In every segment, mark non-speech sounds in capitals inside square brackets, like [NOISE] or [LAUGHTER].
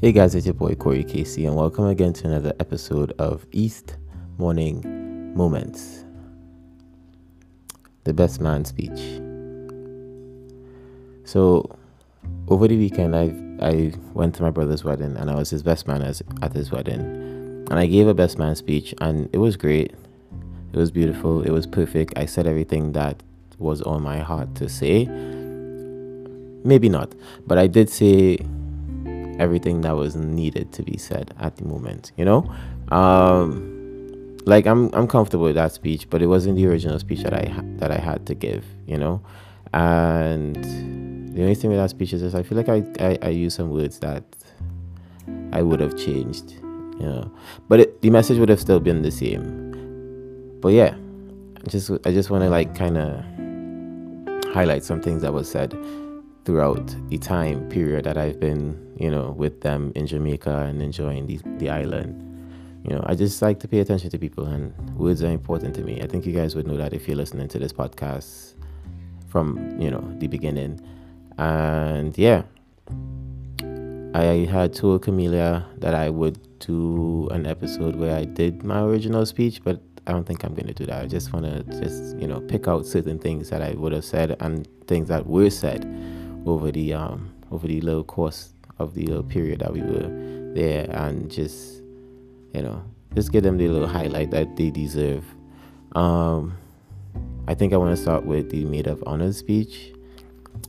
Hey guys, it's your boy Corey Casey, and welcome again to another episode of East Morning Moments. The best man speech. So, over the weekend, I I went to my brother's wedding, and I was his best man as, at his wedding, and I gave a best man speech, and it was great. It was beautiful. It was perfect. I said everything that was on my heart to say. Maybe not, but I did say everything that was needed to be said at the moment, you know? Um like I'm I'm comfortable with that speech, but it wasn't the original speech that I that I had to give, you know? And the only thing with that speech is just I feel like I I, I use some words that I would have changed, you know. But it, the message would have still been the same. But yeah, just I just want to like kind of highlight some things that was said throughout the time period that I've been, you know, with them in Jamaica and enjoying the, the island. You know, I just like to pay attention to people, and words are important to me. I think you guys would know that if you're listening to this podcast from, you know, the beginning. And yeah, I had told Camellia that I would do an episode where I did my original speech, but I don't think I'm going to do that. I just want to just, you know, pick out certain things that I would have said and things that were said over the um over the little course of the little period that we were there and just you know just give them the little highlight that they deserve. Um i think i want to start with the maid of honor speech.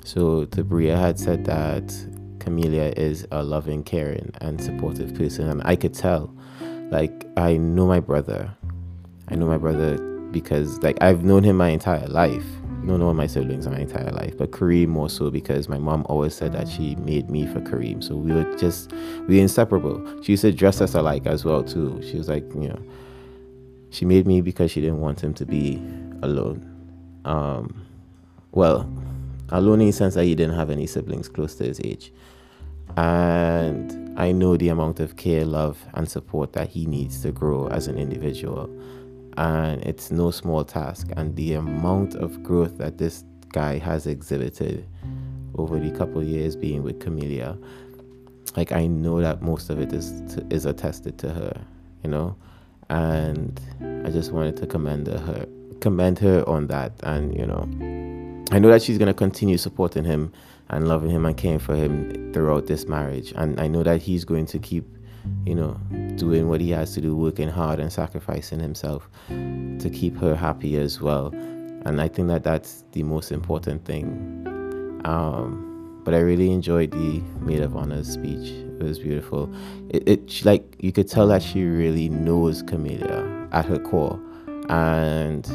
So tabria had said that camellia is a loving caring and supportive person and i could tell. Like i know my brother. I know my brother because like i've known him my entire life known all my siblings in my entire life, but Kareem more so because my mom always said that she made me for Kareem. So we were just we were inseparable. She used to dress us alike as well too. She was like, you know, she made me because she didn't want him to be alone. Um, well, alone in the sense that he didn't have any siblings close to his age. And I know the amount of care, love, and support that he needs to grow as an individual and it's no small task. And the amount of growth that this guy has exhibited over the couple years being with Camellia, like I know that most of it is to, is attested to her, you know, and I just wanted to commend her, commend her on that, and you know, I know that she's gonna continue supporting him and loving him and caring for him throughout this marriage, and I know that he's going to keep you know, doing what he has to do, working hard and sacrificing himself to keep her happy as well. And I think that that's the most important thing. Um, but I really enjoyed the maid of honor speech. It was beautiful. It, it like you could tell that she really knows Camellia at her core, and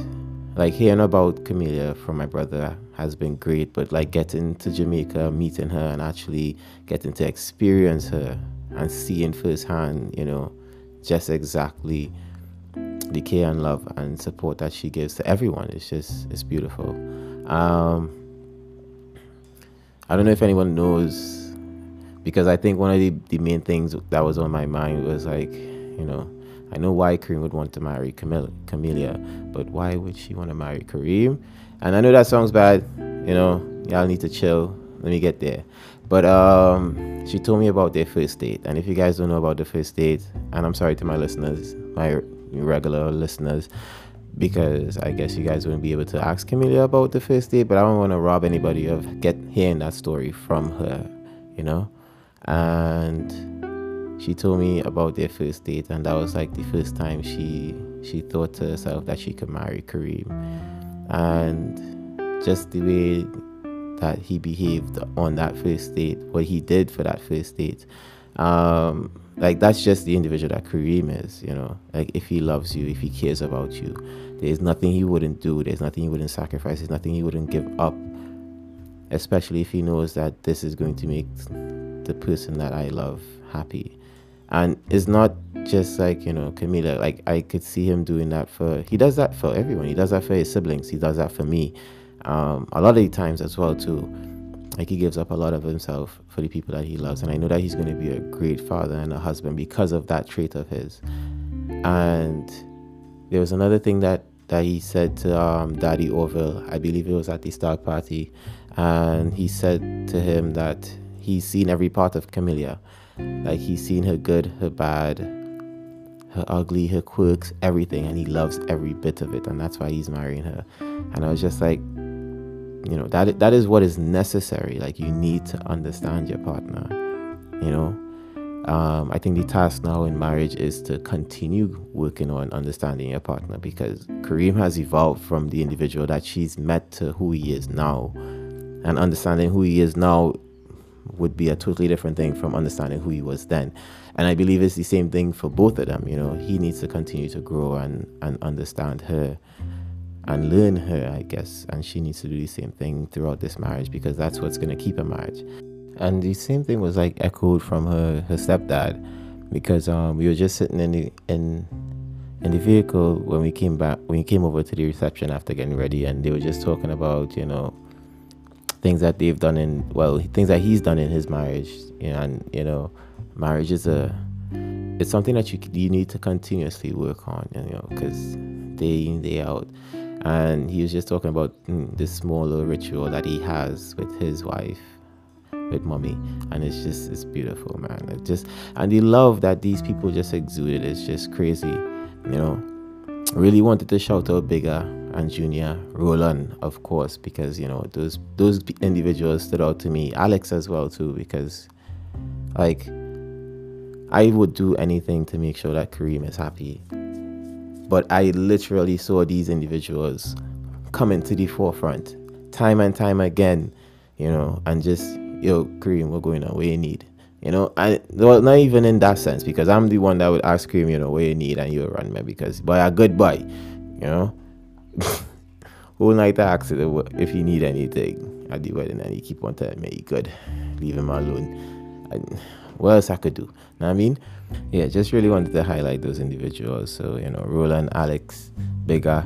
like hearing about Camellia from my brother has been great. But like getting to Jamaica, meeting her, and actually getting to experience her and seeing firsthand, you know, just exactly the care and love and support that she gives to everyone. It's just it's beautiful. Um, I don't know if anyone knows because I think one of the, the main things that was on my mind was like, you know, I know why Kareem would want to marry Camilla, Camellia, but why would she want to marry Kareem? And I know that sounds bad, you know, y'all need to chill. Let me get there. But um, she told me about their first date. And if you guys don't know about the first date, and I'm sorry to my listeners, my regular listeners, because I guess you guys wouldn't be able to ask Camilla about the first date, but I don't want to rob anybody of get hearing that story from her, you know? And she told me about their first date, and that was like the first time she she thought to herself that she could marry Kareem. And just the way that he behaved on that first date, what he did for that first date. Um, like that's just the individual that Kareem is, you know. Like if he loves you, if he cares about you, there's nothing he wouldn't do. There's nothing he wouldn't sacrifice. There's nothing he wouldn't give up. Especially if he knows that this is going to make the person that I love happy. And it's not just like, you know, Camila, like I could see him doing that for he does that for everyone. He does that for his siblings. He does that for me um, a lot of the times as well too like he gives up a lot of himself for the people that he loves and i know that he's going to be a great father and a husband because of that trait of his and there was another thing that that he said to um, daddy orville i believe it was at the start party and he said to him that he's seen every part of camellia Like he's seen her good, her bad, her ugly, her quirks, everything, and he loves every bit of it, and that's why he's marrying her. And I was just like, you know, that that is what is necessary. Like you need to understand your partner. You know, um, I think the task now in marriage is to continue working on understanding your partner because Kareem has evolved from the individual that she's met to who he is now, and understanding who he is now would be a totally different thing from understanding who he was then. And I believe it's the same thing for both of them. You know, he needs to continue to grow and, and understand her and learn her, I guess. And she needs to do the same thing throughout this marriage because that's what's going to keep a marriage. And the same thing was like echoed from her, her stepdad because um, we were just sitting in the, in, in the vehicle when we came back, when we came over to the reception after getting ready, and they were just talking about, you know, things that they've done in well things that he's done in his marriage you know, and you know marriage is a it's something that you you need to continuously work on you know because day in day out and he was just talking about mm, this small little ritual that he has with his wife with mommy and it's just it's beautiful man it just and the love that these people just exuded is just crazy you know really wanted to shout out bigger and Junior, Roland, of course, because you know those those individuals stood out to me. Alex as well too, because like I would do anything to make sure that Kareem is happy. But I literally saw these individuals coming to the forefront time and time again, you know, and just yo, Kareem, we're going on, what you need? You know, and well, not even in that sense, because I'm the one that would ask Kareem, you know, what you need, and you'll run me because boy, a good boy, you know. [LAUGHS] Whole night I asked if he need anything at the wedding and he keep on telling me he could leave him alone. And what else I could do? Know what I mean? Yeah, just really wanted to highlight those individuals. So, you know, Roland, Alex, Bigger,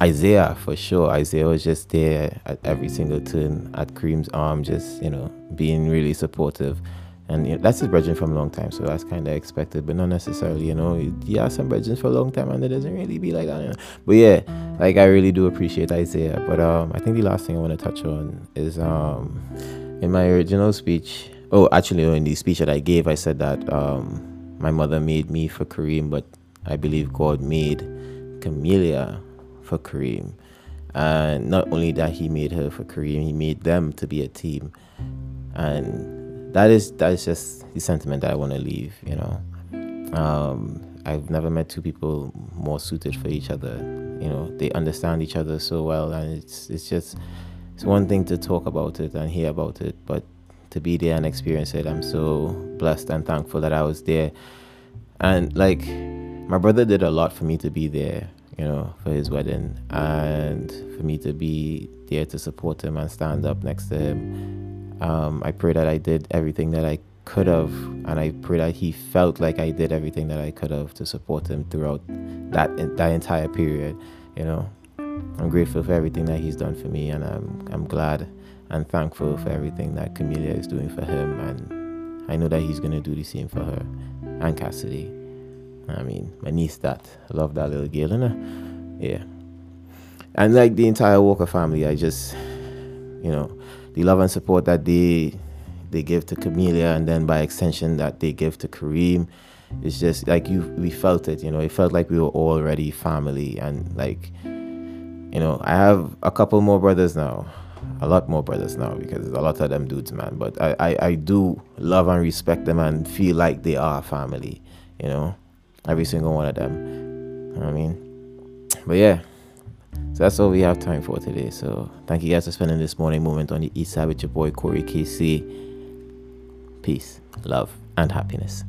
Isaiah for sure. Isaiah was just there at every single turn at Kareem's arm, just, you know, being really supportive and you know, that's his brethren from a long time, so that's kind of expected, but not necessarily. You know, has some brethren for a long time, and it doesn't really be like that. You know? But yeah, like I really do appreciate Isaiah. But um, I think the last thing I want to touch on is um, in my original speech. Oh, actually, in the speech that I gave, I said that um, my mother made me for Kareem, but I believe God made Camelia for Kareem. And not only that, He made her for Kareem, He made them to be a team. And that is that is just the sentiment that I want to leave. You know, um, I've never met two people more suited for each other. You know, they understand each other so well, and it's it's just it's one thing to talk about it and hear about it, but to be there and experience it, I'm so blessed and thankful that I was there. And like, my brother did a lot for me to be there, you know, for his wedding, and for me to be there to support him and stand up next to him um, I pray that I did everything that I could have, and I pray that he felt like I did everything that I could have to support him throughout that that entire period. You know, I'm grateful for everything that he's done for me, and I'm I'm glad and thankful for everything that Camelia is doing for him, and I know that he's gonna do the same for her and Cassidy. I mean, my niece that I love that little girl, and Yeah, and like the entire Walker family, I just, you know, the love and support that they they give to Camelia and then by extension that they give to Kareem. It's just like you we felt it, you know, it felt like we were already family and like you know, I have a couple more brothers now. A lot more brothers now because a lot of them dudes, man. But I, I, I do love and respect them and feel like they are family, you know. Every single one of them. You know I mean? But yeah. So that's all we have time for today. So thank you guys for spending this morning moment on the east side with your boy Corey KC. Peace, love, and happiness.